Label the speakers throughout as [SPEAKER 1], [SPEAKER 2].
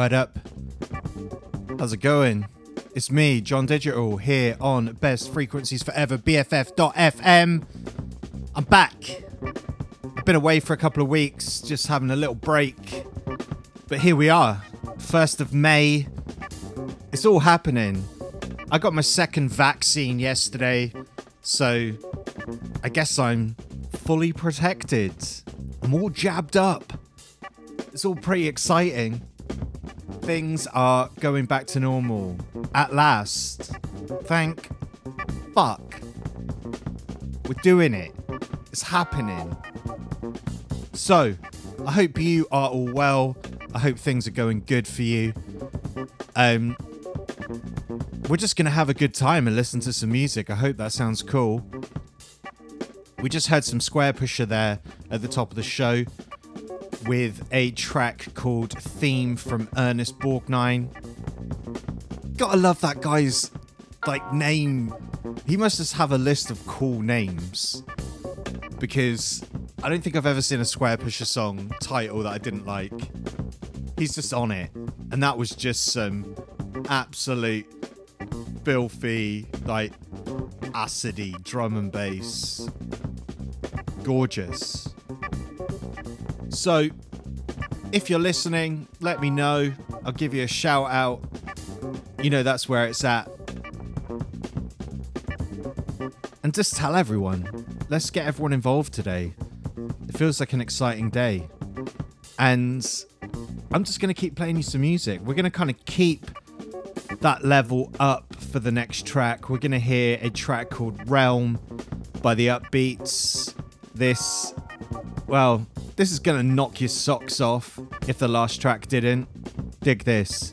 [SPEAKER 1] Word up. How's it going? It's me, Jon Digital, here on Best Frequencies Forever, BFF.FM. I'm back. I've been away for a couple of weeks, just having a little break. But here we are, 1st of May. It's all happening. I got my second vaccine yesterday, so I guess I'm fully protected. I'm all jabbed up. It's all pretty exciting. Things are going back to normal at last. Thank fuck. We're doing it. It's happening. So, I hope you are all well. I hope things are going good for you. Um, we're just gonna have a good time and listen to some music. I hope that sounds cool. We just heard some Squarepusher there at the top of the show with a track called Theme from Ernest Borgnine. Gotta love that guy's like name. He must just have a list of cool names because I don't think I've ever seen a Squarepusher song title that I didn't like. He's just on it, and that was just some absolute filthy, like acidy drum and bass. Gorgeous. So, if you're listening, let me know. I'll give you a shout out. You know that's where it's at. And just tell everyone. Let's get everyone involved today. It feels like an exciting day. And I'm just going to keep playing you some music. We're going to kind of keep that level up for the next track. We're going to hear a track called Realm by the Upbeats. This, well, this is to knock your socks off if the last track didn't. Dig this.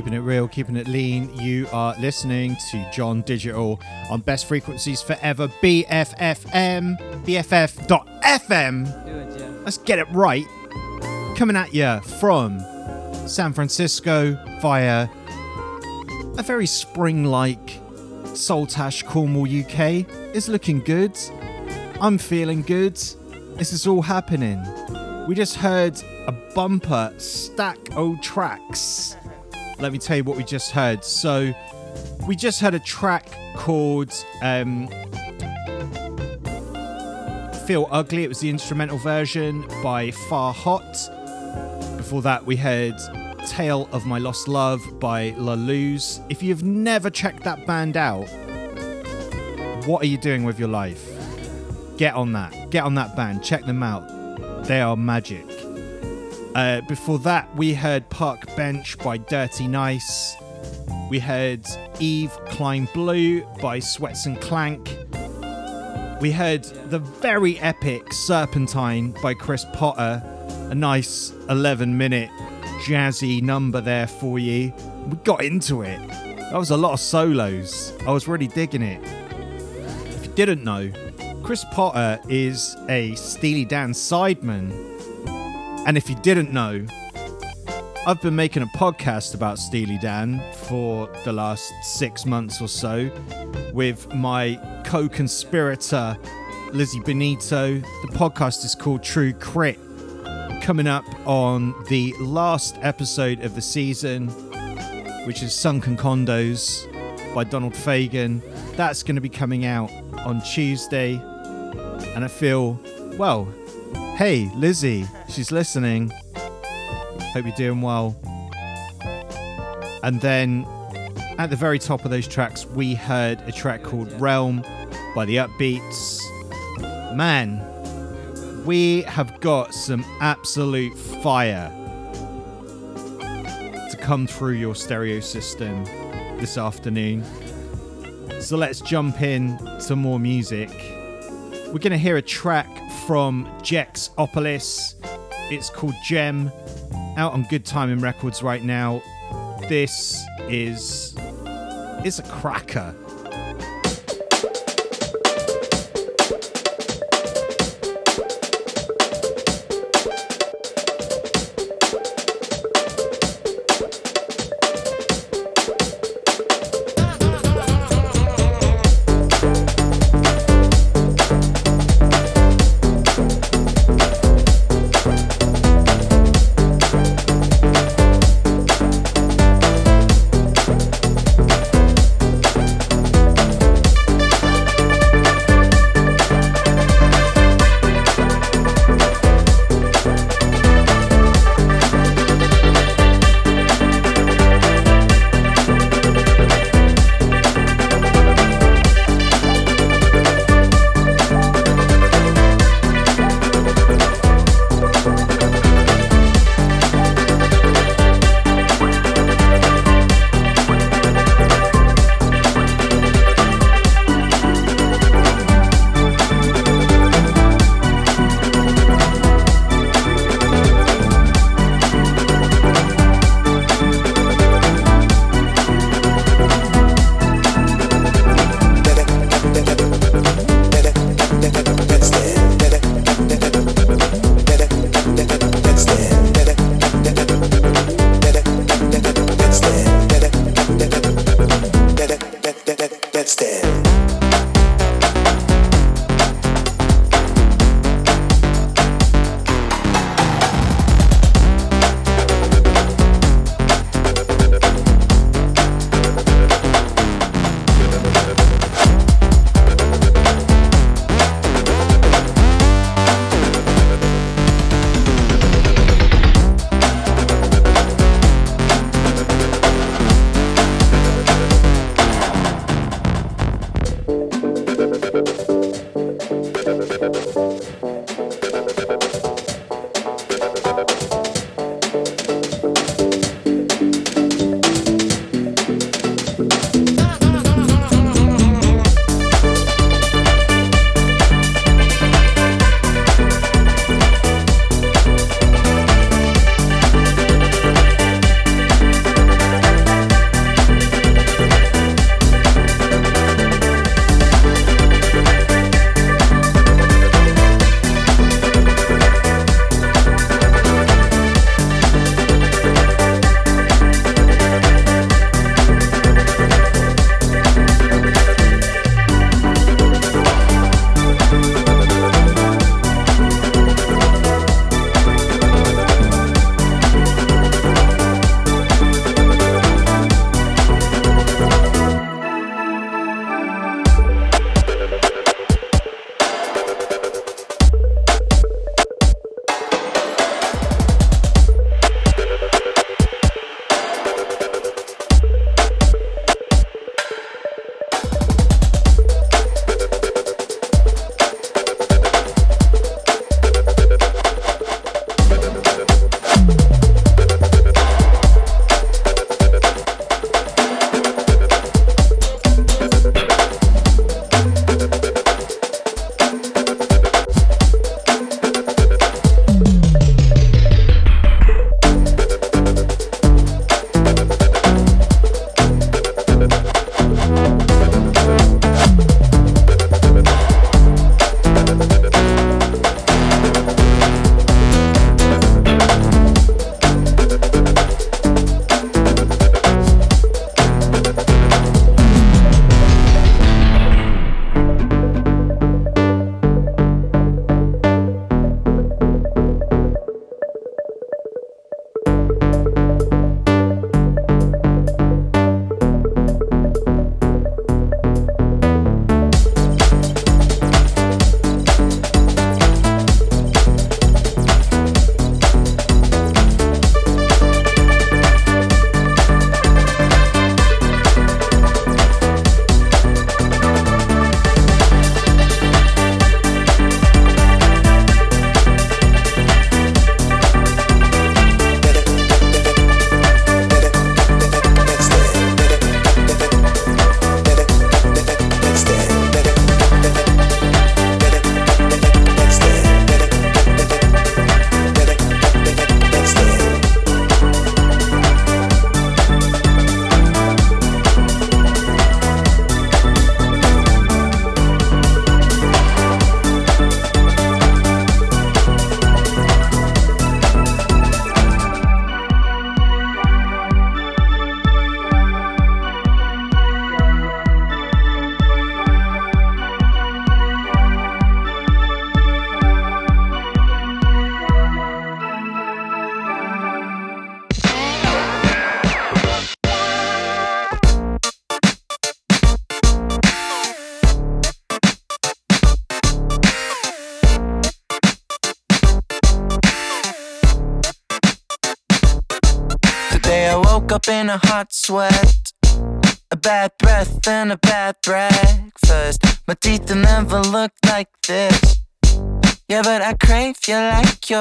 [SPEAKER 1] Keeping it real, keeping it lean. You are listening to Jon Digital on Best Frequencies Forever BFFM, BFF.FM. Let's get it right. Coming at you from San Francisco via a very spring like Saltash, Cornwall, UK. It's looking good. I'm feeling good. This is all happening. We just heard a bumper stack o tracks. Let me tell you what we just heard. So, we just heard a track called um, Feel Ugly. It was the instrumental version by Farhot. Before that, we heard Tale of My Lost Love by La Luz. If you've never checked that band out, what are you doing with your life? Get on that. Get on that band. Check them out. They are magic. Uh, before that, we heard Park Bench by Dirty Nice. We heard Eve Climb Blue by Sweatson Klank. We heard the very epic Serpentine by Chris Potter. A nice 11 minute jazzy number there for you. We got into it. That was a lot of solos. I was really digging it. If you didn't know, Chris Potter is a Steely Dan sideman. And if you didn't know, I've been making a podcast about Steely Dan for the last six months or so with my co conspirator, Lizzie Benito. The podcast is called True Crit. Coming up on the last episode of the season, which is Sunken Condos by Donald Fagen. That's going to be coming out on Tuesday. And I feel, well, hey, Lizzie, she's listening. Hope you're doing well. And then at the very top of those tracks, we heard a track called Realm by the Upbeats. Man, we have got some absolute fire to come through your stereo system this afternoon. So let's jump in to more music. We're going to hear a track from Jex Opolis. It's called Gem, out on Good Timing Records right now. This is it's a cracker.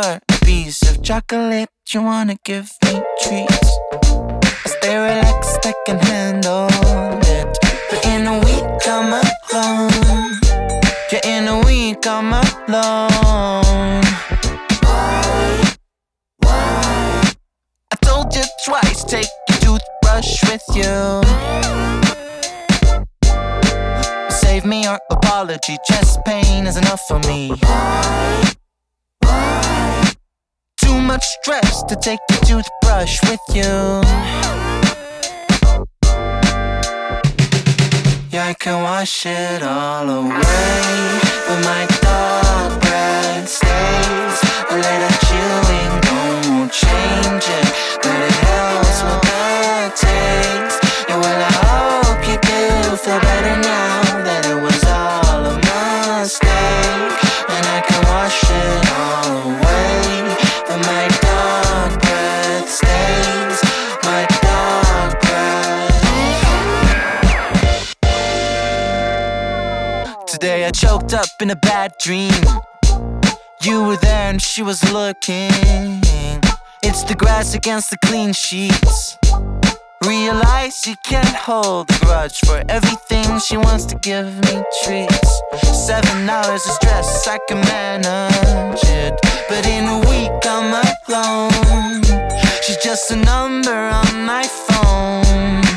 [SPEAKER 2] You're piece of chocolate. You wanna give me treats. I stay relaxed, I can handle it. But in a week, I'm alone. Yeah, in a week, I'm alone. Why? Why? I told you twice, take your toothbrush with you. Save me your apology, chest pain is enough for me. Too much stress to take your toothbrush with you. Yeah, I can wash it all away, but my dog breath stays. A little chewing gum won't change it, but it helps with the taste. Yeah, well, I hope you do feel better now I choked up in a bad dream. You were there and she was looking. It's the grass against the clean sheets. Realize you can't hold a grudge for everything she wants to give me treats. Seven hours of stress, I can manage it. But in a week, I'm alone. She's just a number on my phone.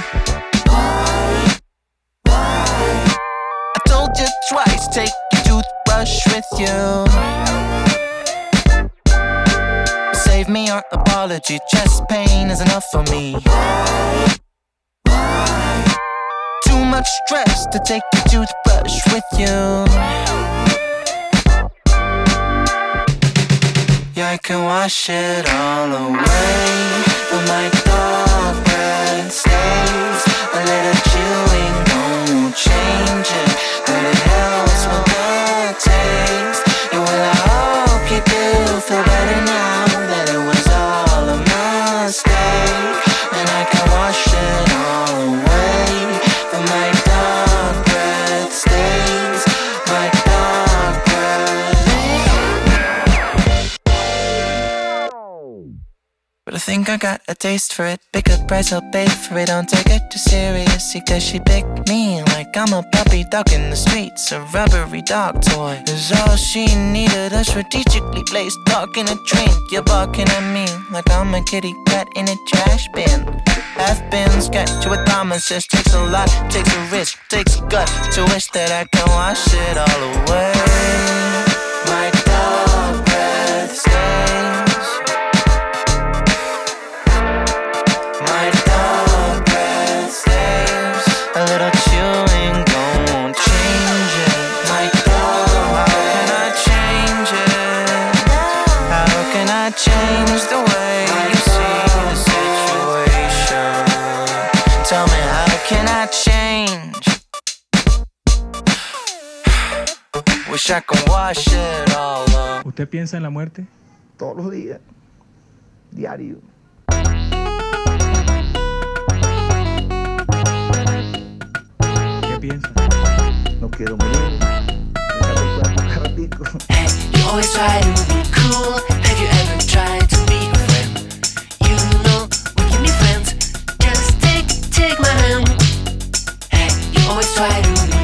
[SPEAKER 2] Told you twice, take your toothbrush with you. Save me your apology, chest pain is enough for me. Too much stress to take your toothbrush with you. Yeah, I can wash it all away, but my dog taste for it. Pick a price, I'll pay for it. Don't take it too seriously, cause she picked me like I'm a puppy dog in the streets. A rubbery dog toy is all she needed. A strategically placed dog in a drink. You're barking at me like I'm a kitty cat in a trash bin. Half been sketch with promises. Takes a lot, takes a risk, takes a gut to wish that I can wash it all away. My dog breath stays. Wish I could wash it all up.
[SPEAKER 3] ¿Usted piensa en la muerte?
[SPEAKER 4] todos los días, diario.
[SPEAKER 3] ¿Qué piensa?
[SPEAKER 4] No quiero morir. Ratico.
[SPEAKER 5] You always try to be cool. Have you ever tried to be a friend? You know we can be friends. Just take, take my hand. Hey, you always try to be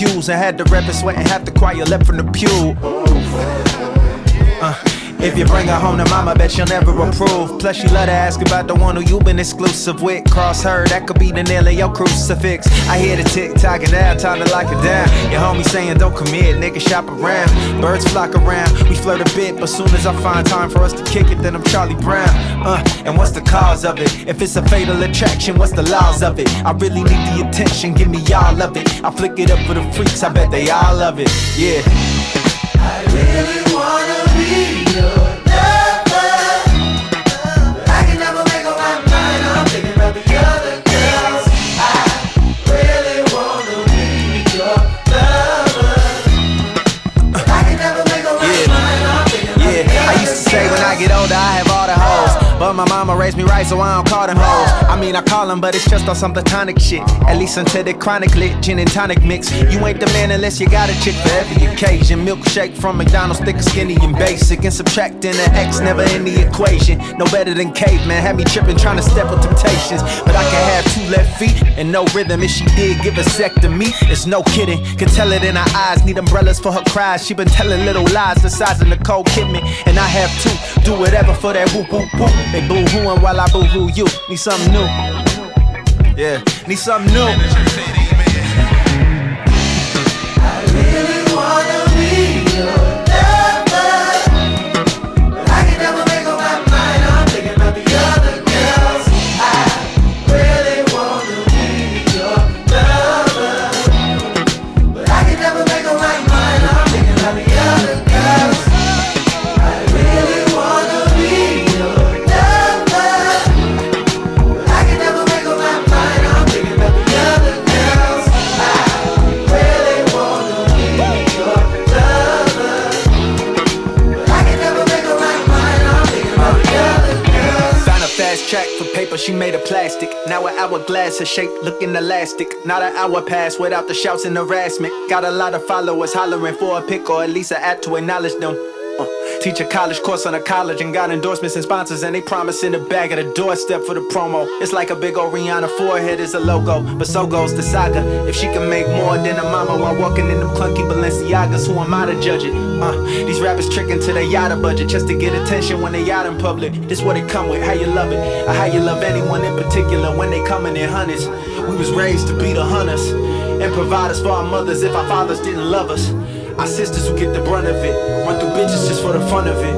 [SPEAKER 6] pews and had to rep the
[SPEAKER 7] rep sweating half the choir left from the pew. If you bring her home to mama, bet she'll never approve. Plus, she let her ask about the one who you been exclusive with. Cross her, that could be the nail in your crucifix. I hear the tick tock tocking now, time to lock it down. Your homie saying don't commit, nigga shop around. Birds flock around, we flirt a bit, but soon as I find time for us to kick it, then I'm Charlie Brown. Uh, and what's the cause of it? If it's a fatal attraction, what's the laws of it? I really need the attention, give me all of it. I flick it up for the freaks, I bet they all love it. Yeah.
[SPEAKER 5] I really my
[SPEAKER 7] mama raised me right, so I don't call them hoes. I mean, I call them, but it's just on some platonic shit. At least until the chronic lit gin and tonic mix. You ain't the man unless you got a chick for every occasion. Milkshake from McDonald's, thick, skinny, and basic. And subtracting the X never in the equation. No better than caveman. Had me tripping, trying to step with temptations. But I can have two left feet and no rhythm. If she did give a sec to me, it's no kidding. Can tell it in her eyes. Need umbrellas for her cries. She been telling little lies the size of Nicole Kidman. And I have two. Do whatever for that whoop whoop whoop. They boo hooing while I boo hoo you. Need something new. Yeah, need something new.
[SPEAKER 5] really wanna be your
[SPEAKER 7] paper, she made of plastic. Now an hourglass, her shape looking elastic. Not an hour pass without the shouts and harassment. Got a lot of followers hollering for a pic or at least an app to acknowledge them. Teach a college course on a college and got endorsements and sponsors and they promise in the bag at the doorstep for the promo. It's like a big old Rihanna forehead is a logo, but so goes the saga. If she can make more than a mama while walking in them clunky Balenciagas, who am I to judge it? Uh, these rappers tricking to their yada budget just to get attention when they out in public. This what it come with, how you love it, or how you love anyone in particular when they coming in hundreds. We was raised to be the hunters and providers for our mothers if our fathers didn't love us. Our sisters who get the brunt of it, run through bitches just for the fun of it.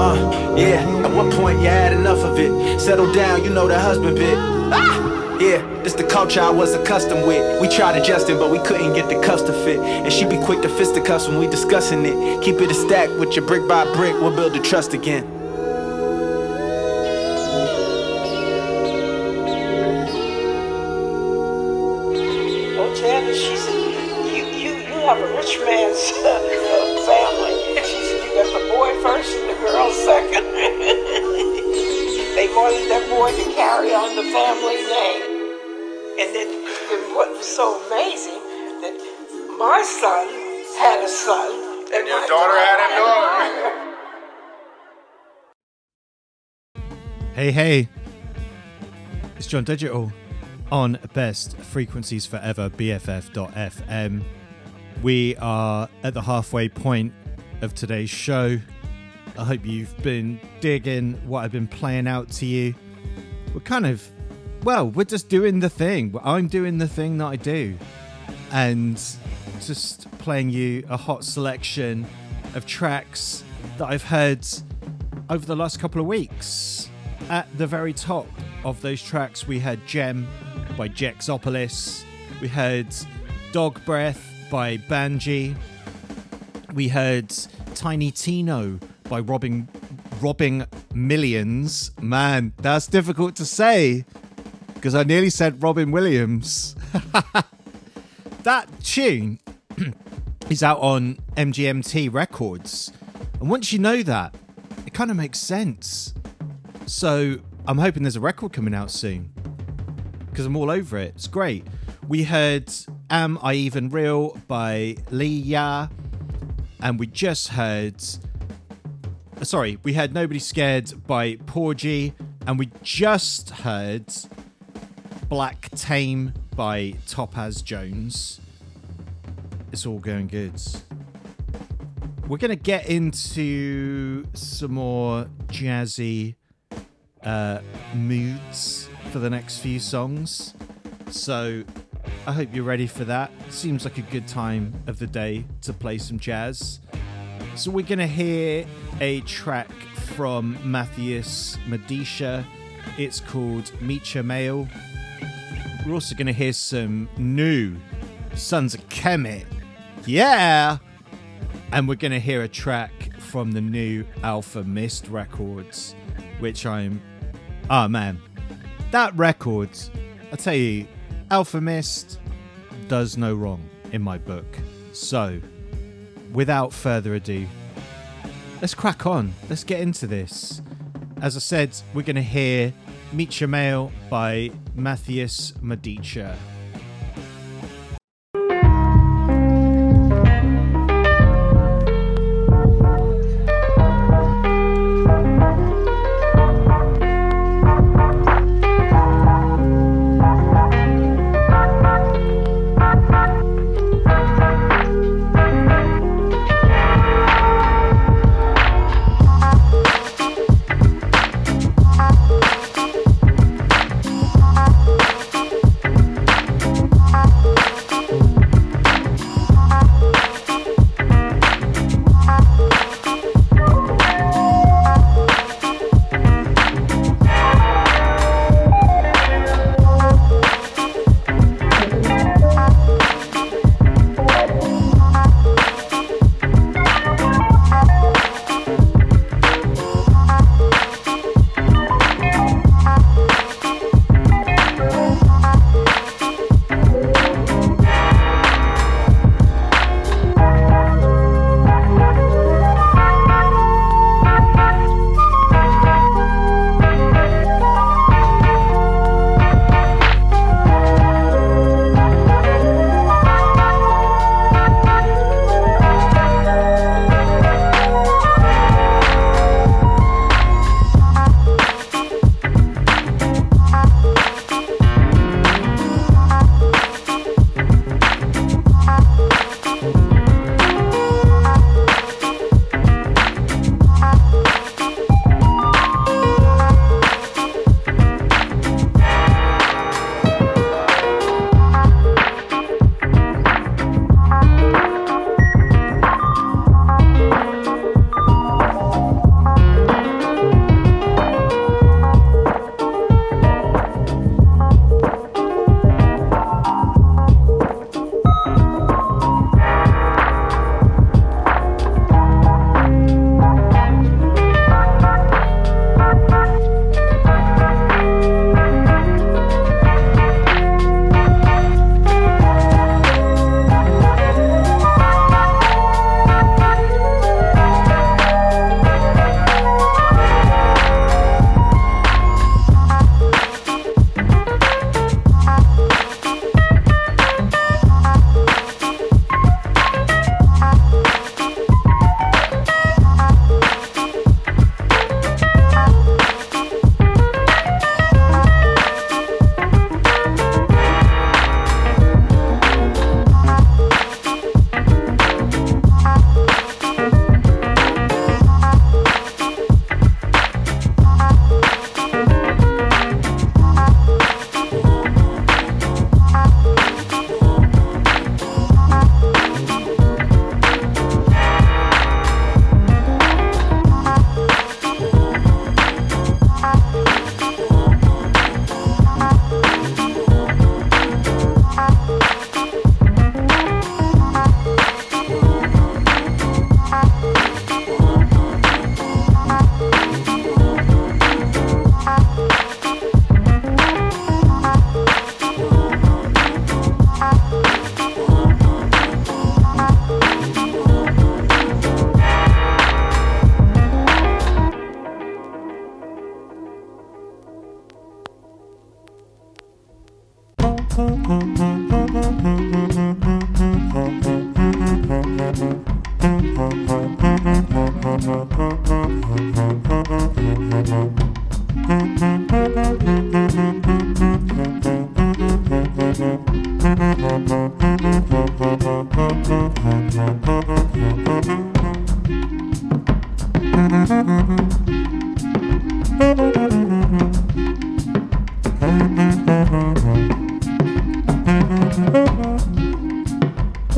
[SPEAKER 7] Uh, yeah, at one point you had enough of it. Settle down, you know the husband bit. Ah! Yeah, this the culture I was accustomed with. We tried adjusting, but we couldn't get the cuffs to fit. And she be quick to fisticuffs when we discussing it. Keep it a stack with your brick by brick, we'll build the trust again.
[SPEAKER 8] Have a rich man's uh, family. She said, you got the boy first and the girl second. they wanted that boy to carry on the family name. And then and what was so amazing that my son had a son. And your daughter had a daughter.
[SPEAKER 1] Hey, hey. It's Jon Digital on Best Frequencies Forever, BFF.FM. We are at the halfway point of today's show. I hope you've been digging what I've been playing out to you. We're kind of, well, we're just doing the thing. I'm doing the thing that I do. And just playing you a hot selection of tracks that I've heard over the last couple of weeks. At the very top of those tracks, we had Gem by Jexopolis. We heard Dog Breath by Banji. We heard Tiny Tino by Robbing Robbing Millions. Man, that's difficult to say because I nearly said Robin Williams. that tune is out on MGMT Records. And once you know that, it kind of makes sense. So I'm hoping there's a record coming out soon because I'm all over it. It's great. We heard Am I Even Real by Lee Ya, and we just heard. Sorry, we heard Nobody Scared by Porgy, and we just heard Black Tame by Topaz Jones. It's all going good. We're going to get into some more jazzy uh, moods for the next few songs. So I hope you're ready for that. Seems like a good time of the day to play some jazz. So we're going to hear a track from Matthias Medisha. It's called Meet Your Mail. We're also going to hear some new Sons of Kemet. Yeah! And we're going to hear a track from the new Alfa Mist Records, which I'm. Oh man. That record, I tell you, Alfa Mist does no wrong in my book. So, without further ado, let's crack on. Let's get into this. As I said, we're going to hear Meet Your Mail by Matthias Medica.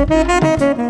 [SPEAKER 6] Thank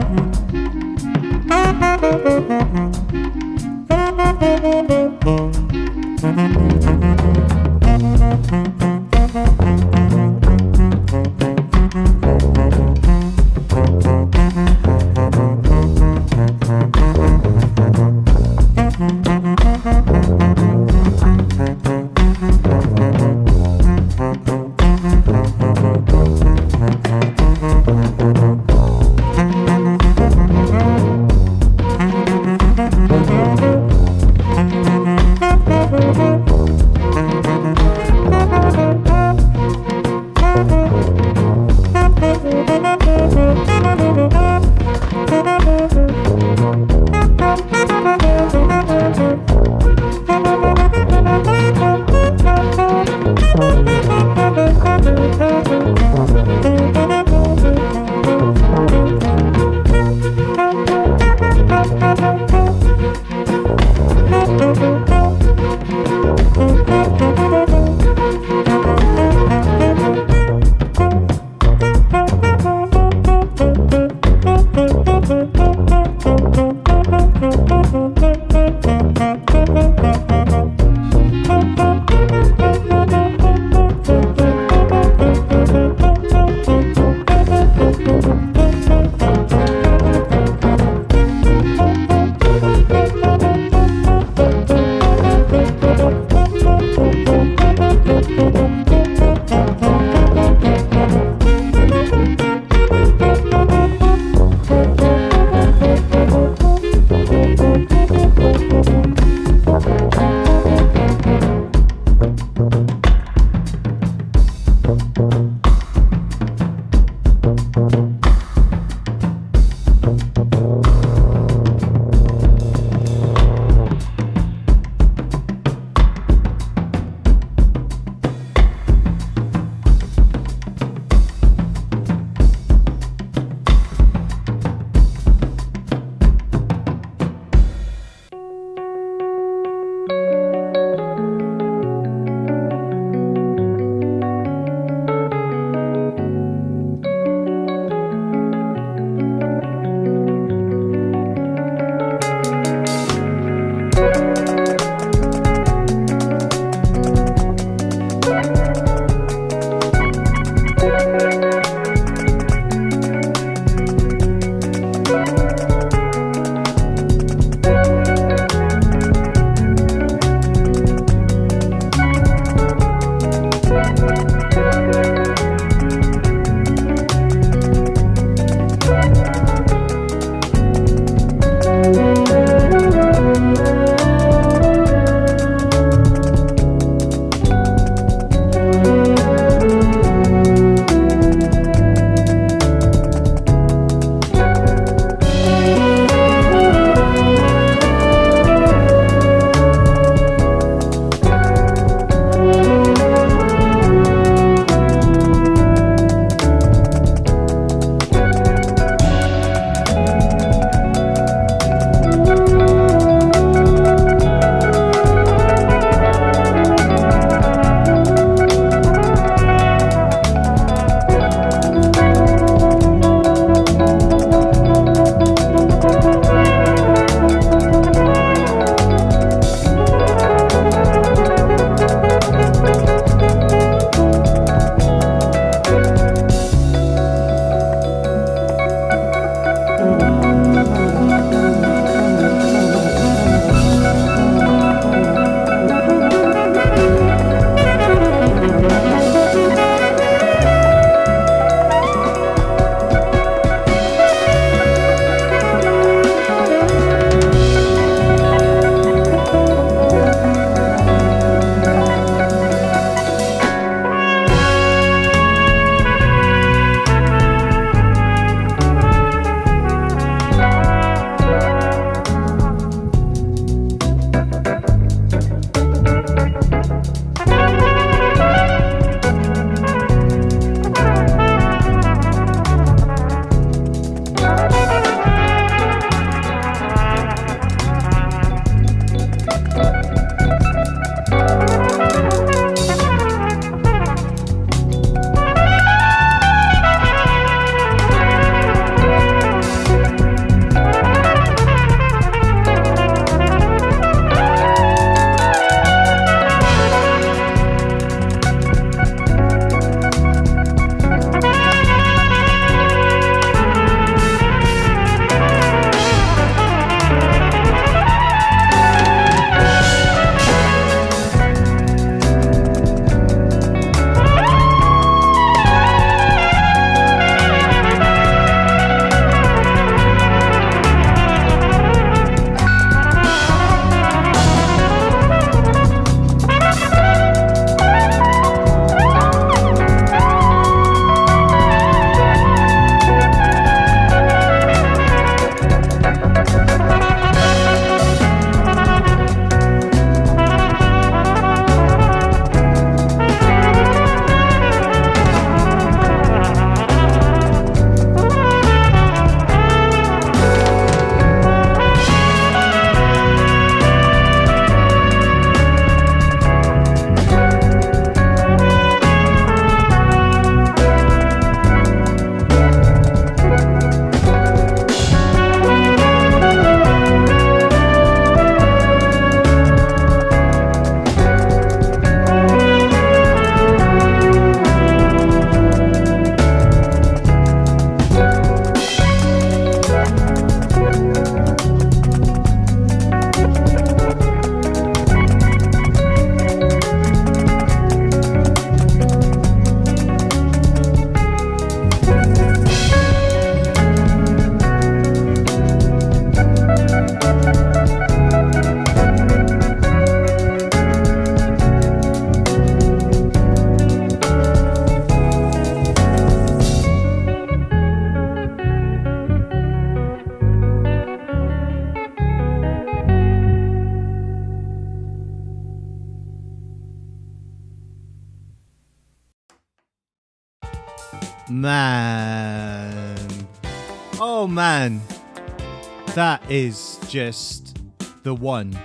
[SPEAKER 1] just the one.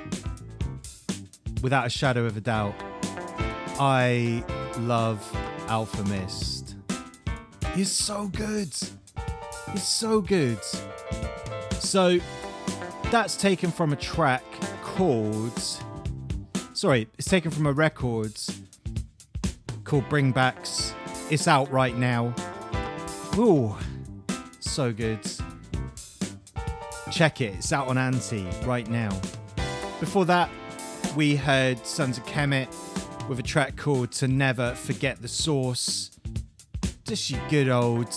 [SPEAKER 1] Without a shadow of a doubt. I love Alfa Mist. He's so good. He's so good. So that's taken from a track called. Sorry, it's taken from a record called Bring Backs. It's out right now. Ooh, so good. Check it, it's out on Anti right now. Before that, we heard Sons of Kemet with a track called To Never Forget the Source. Just your good old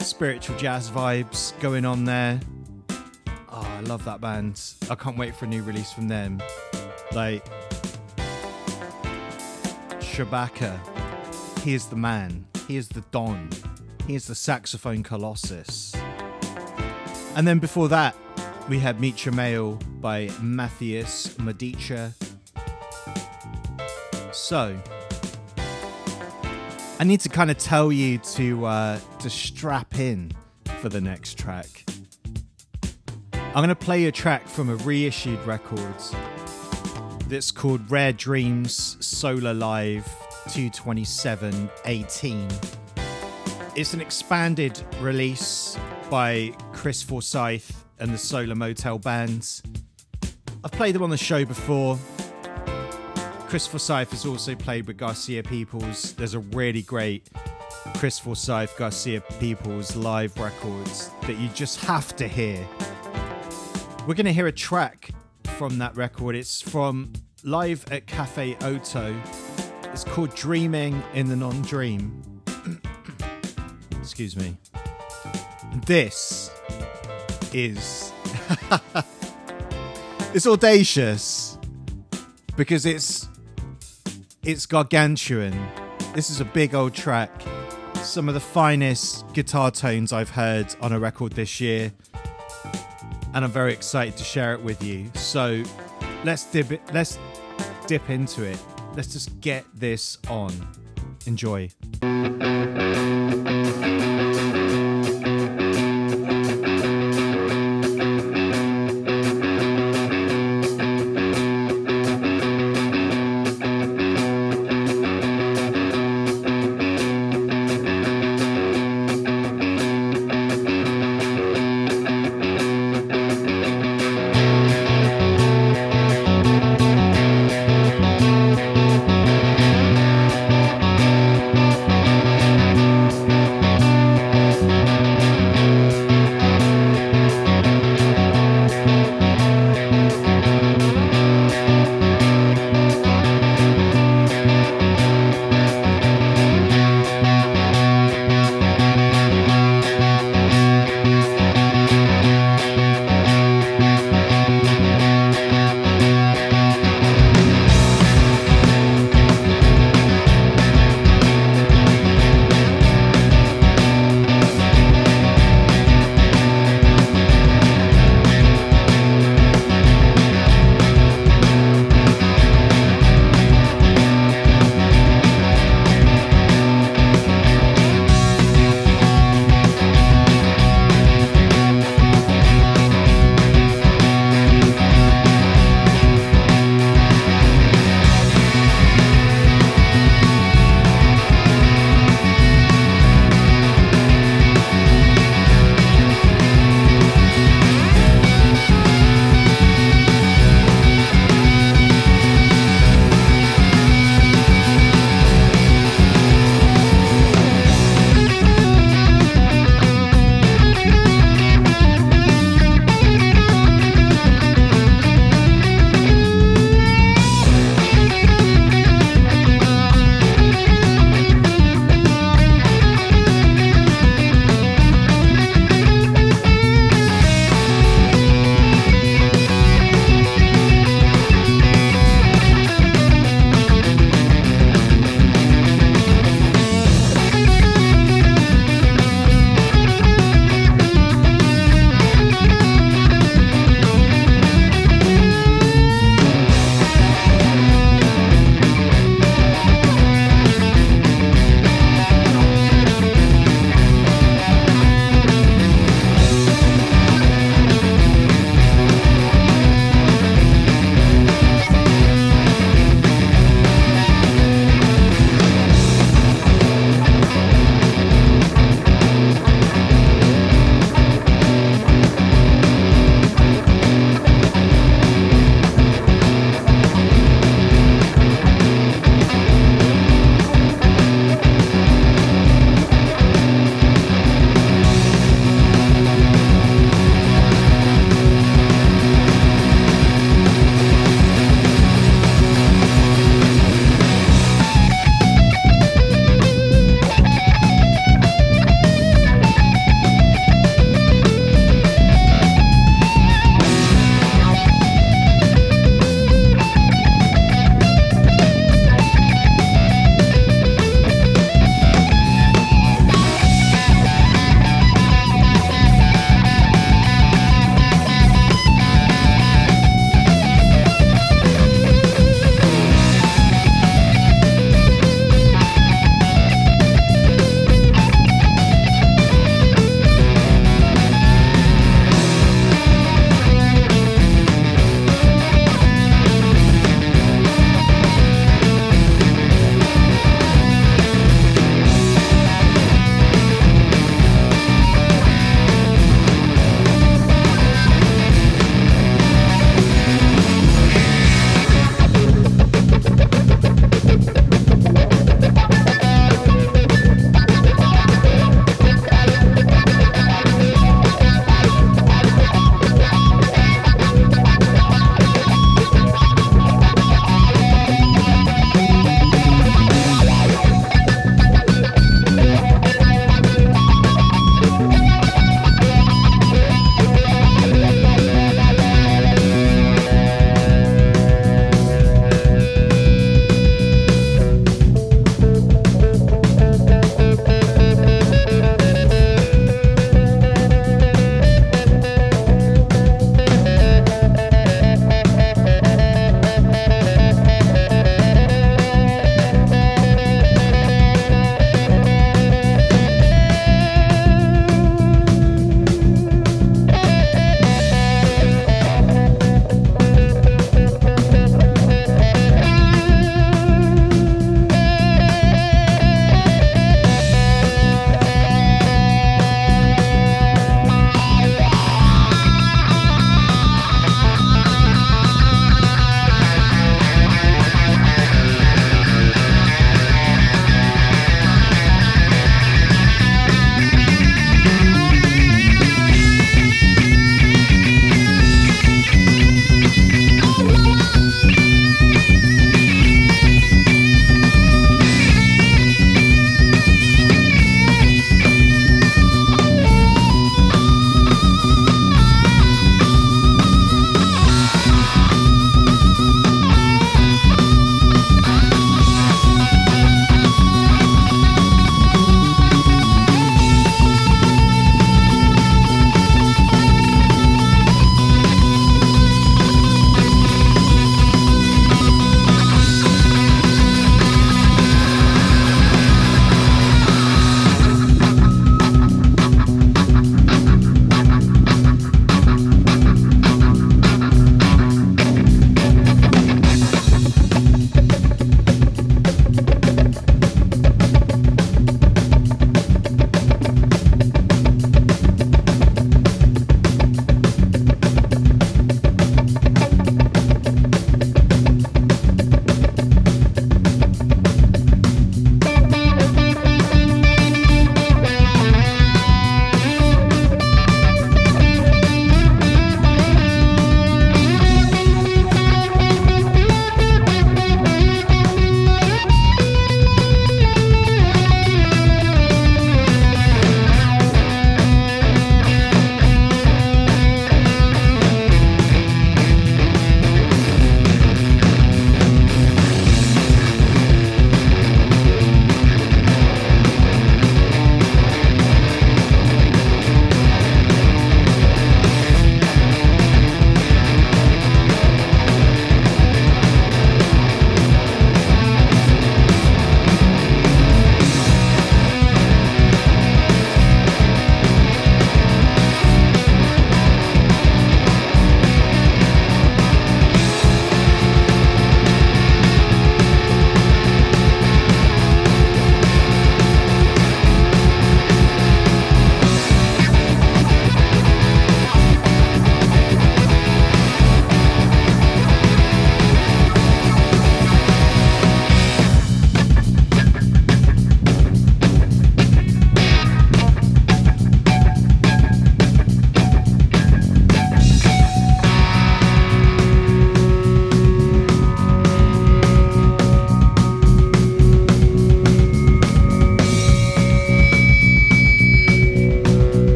[SPEAKER 1] spiritual jazz vibes going on there. Oh, I love that band. I can't wait for a new release from them. Like, Shabaka, he is the man. He is the Don. He is the saxophone colossus. And then before that, we had Mitra Mail by Matthias Medica. So, I need to kind of tell you to uh, to strap in for the next track. I'm going to play a track from a reissued record that's called Rare Dreams Solar Live 22718. It's an expanded release by Chris Forsyth and the Solar Motel Bands. I've played them on the show before. Chris Forsyth has also played with Garcia Peoples. There's a really great Chris Forsyth Garcia Peoples live records that you just have to hear. We're going to hear a track from that record. It's from live at Cafe Oto. It's called Dreaming in the Non Dream. Excuse me. This is. it's audacious because it's it's gargantuan. This is a big old track. Some of the finest guitar tones I've heard on a record this year. And I'm very excited to share it with you. So let's dip it, let's dip into it. Let's just get this on. Enjoy.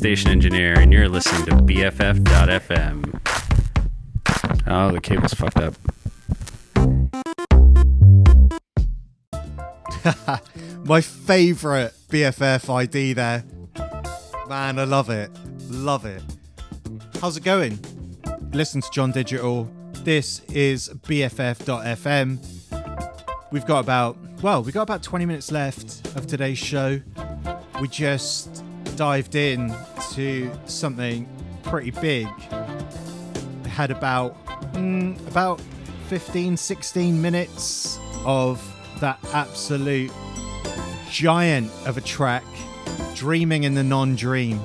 [SPEAKER 9] Station engineer, and you're listening to BFF.FM. Oh, the cable's fucked up.
[SPEAKER 1] My favourite BFF ID there. Man, I love it. Love it. How's it going? Listen to Jon Digital. This is BFF.FM. We've got about, well, we've got about 20 minutes left of today's show. We just dived in to something pretty big. I Had about, mm, about 15, 16 minutes of that absolute giant of a track, Dreaming in the Non Dream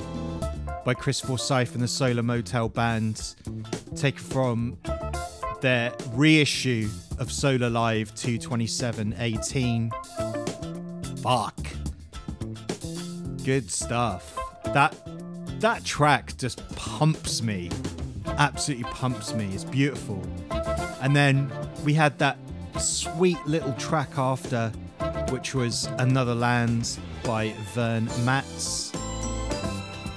[SPEAKER 1] by Chris Forsyth and the Solar Motel Band, taken from their reissue of Solar Live 22718. Fuck. Good stuff. That that track just pumps me. Absolutely pumps me. It's beautiful. And then we had that sweet little track after, which was Another Lands by Vern Matz.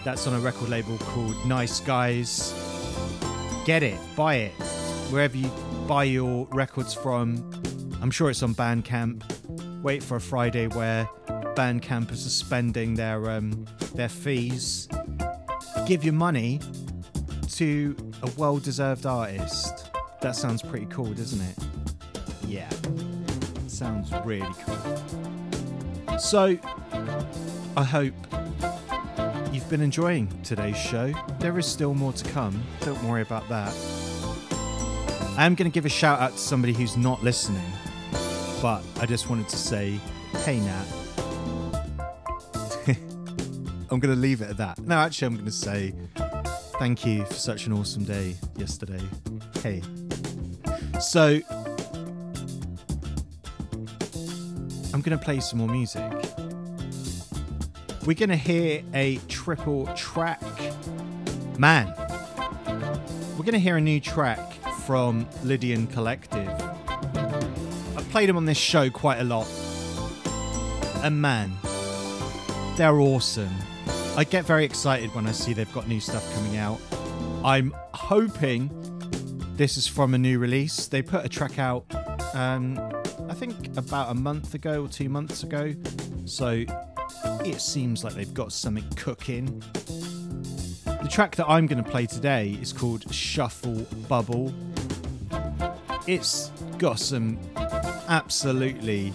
[SPEAKER 1] That's on a record label called Nice Guys. Get it, buy it. Wherever you buy your records from. I'm sure it's on Bandcamp. Wait for a Friday where Bandcamp are suspending their um, their fees. Give your money to a well-deserved artist. That sounds pretty cool, doesn't it? Yeah. Sounds really cool. So, I hope you've been enjoying today's show. There is still more to come. Don't worry about that. I am going to give a shout out to somebody who's not listening, but I just wanted to say, hey Nat. I'm going to leave it at that. No, actually, I'm going to say thank you for such an awesome day yesterday. Hey. So, I'm going to play some more music. We're going to hear a triple track. Man, we're going to hear a new track from Lydian Collective. I've played them on this show quite a lot. And man, they're awesome. I get very excited when I see they've got new stuff coming out. I'm hoping this is from a new release. They put a track out, um, I think about a month ago or two months ago. So it seems like they've got something cooking. The track that I'm going to play today is called Shuffle Bubble. It's got some absolutely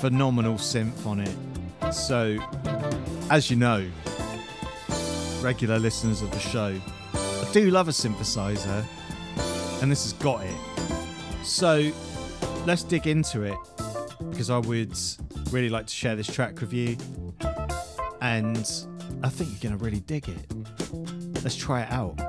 [SPEAKER 1] phenomenal synth on it. So, as you know, regular listeners of the show, I do love a synthesizer, and this has got it. So, let's dig into it because I would really like to share this track with you, and I think you're going to really dig it. Let's try it out.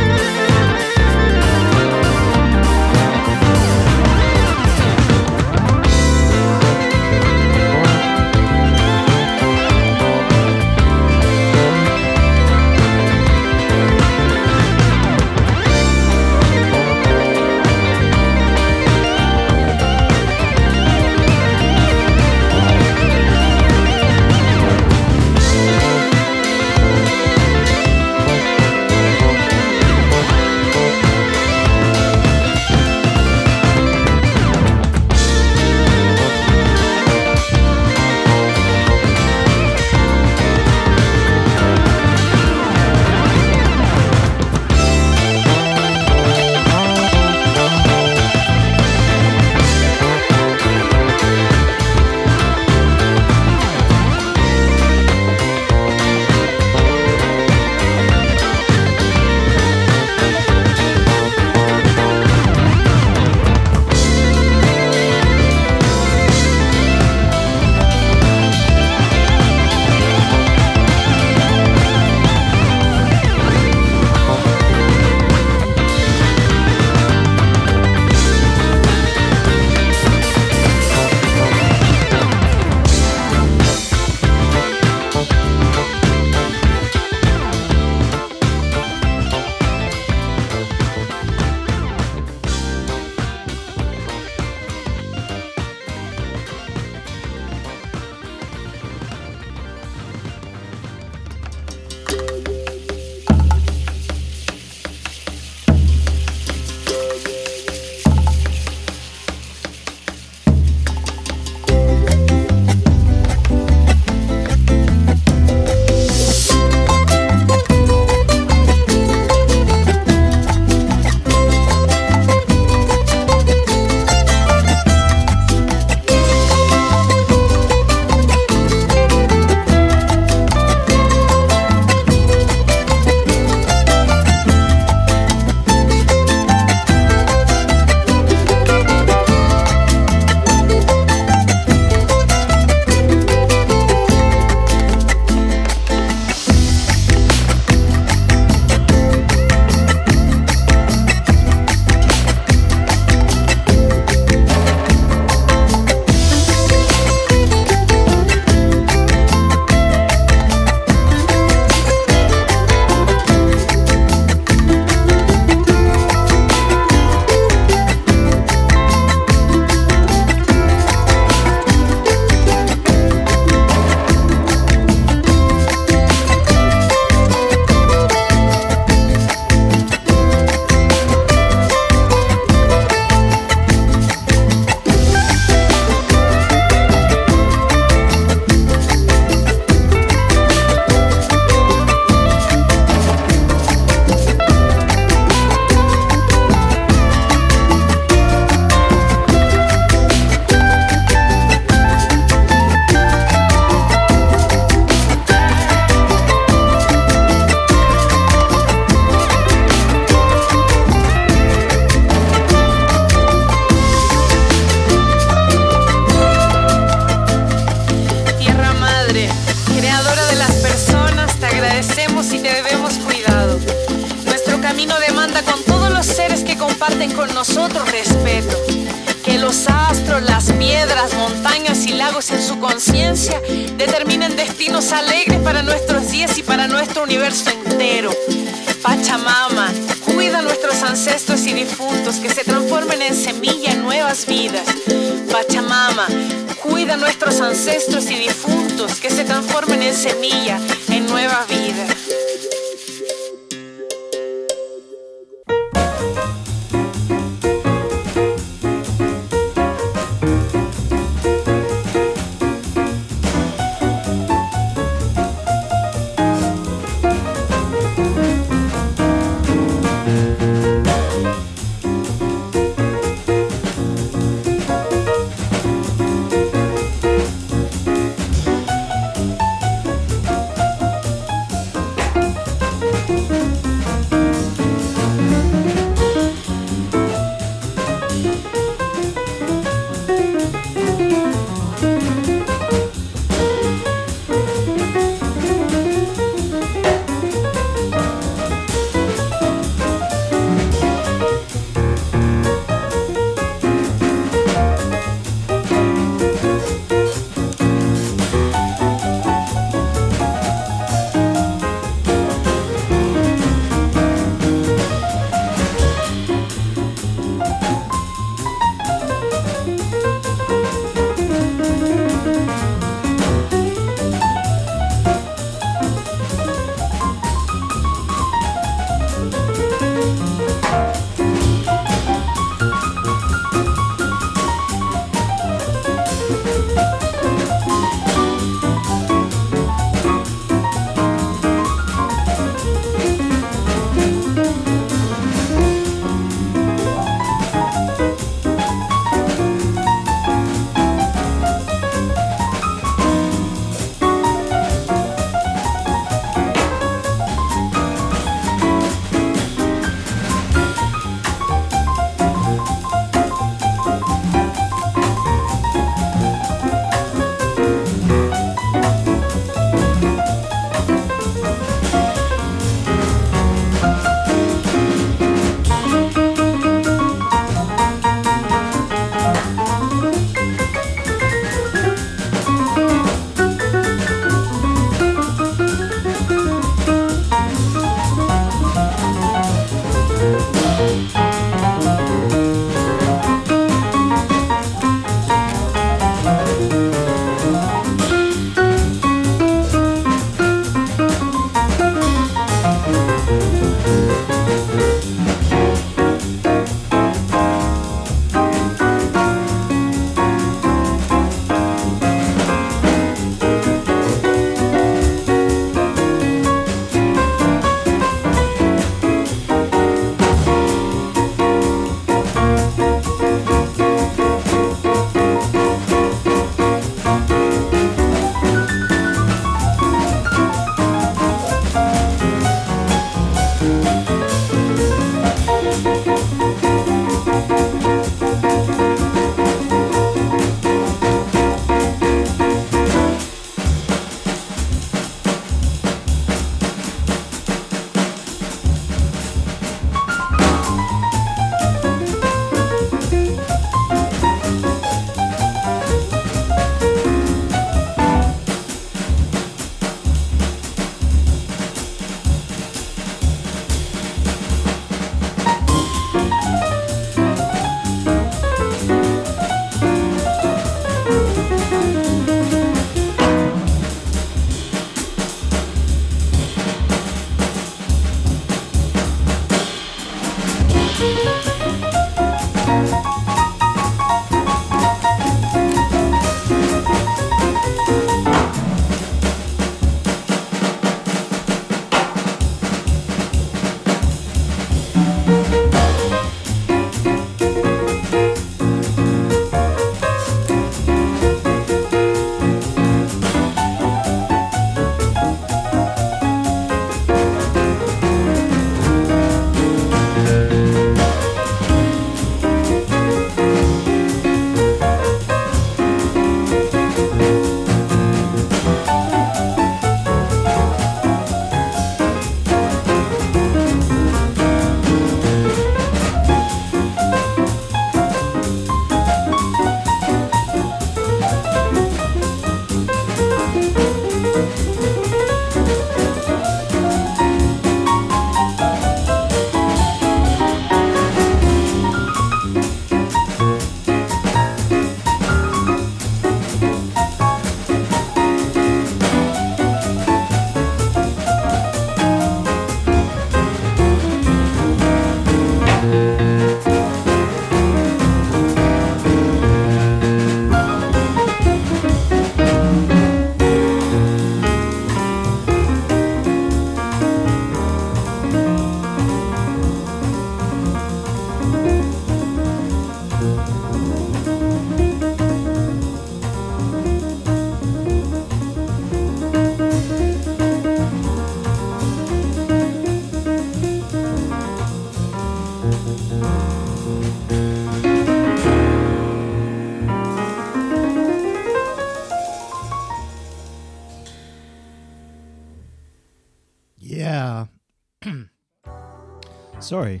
[SPEAKER 1] Sorry,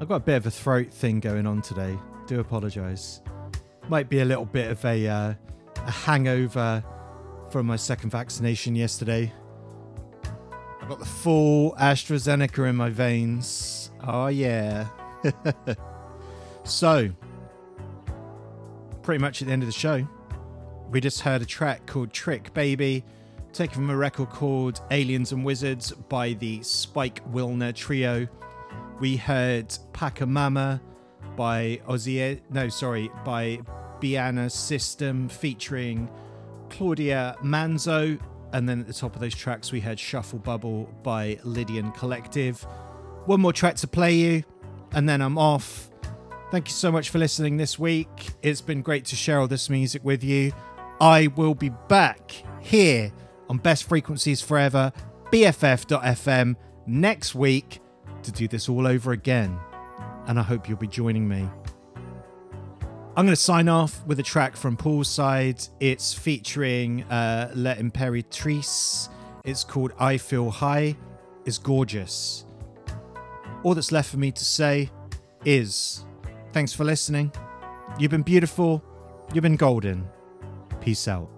[SPEAKER 1] I've got a bit of a throat thing going on today. Do apologise. Might be a little bit of a, uh, a hangover from my second vaccination yesterday. I've got the full AstraZeneca in my veins. Oh, yeah. so, pretty much at the end of the show, we just heard a track called Trick Baby, taken from a record called Aliens and Wizards by the Spike Wilner Trio. We heard Pachamama by Ozzy, no, sorry, by BaianaSystem featuring Claudia Manzo. And then at the top of those tracks, we heard Shuffle Bubble by Lydian Collective. One more track to play you, and then I'm off. Thank you so much for listening this week. It's been great to share all this music with you. I will be back here on Best Frequencies Forever, BFF.FM, next week to do this all over again. And I hope you'll be joining me. I'm going to sign off with a track from Paul's side. It's featuring uh, La Imperatrice. It's called I Feel High. It's gorgeous. All that's left for me to say is thanks for listening. You've been beautiful. You've been golden. Peace out.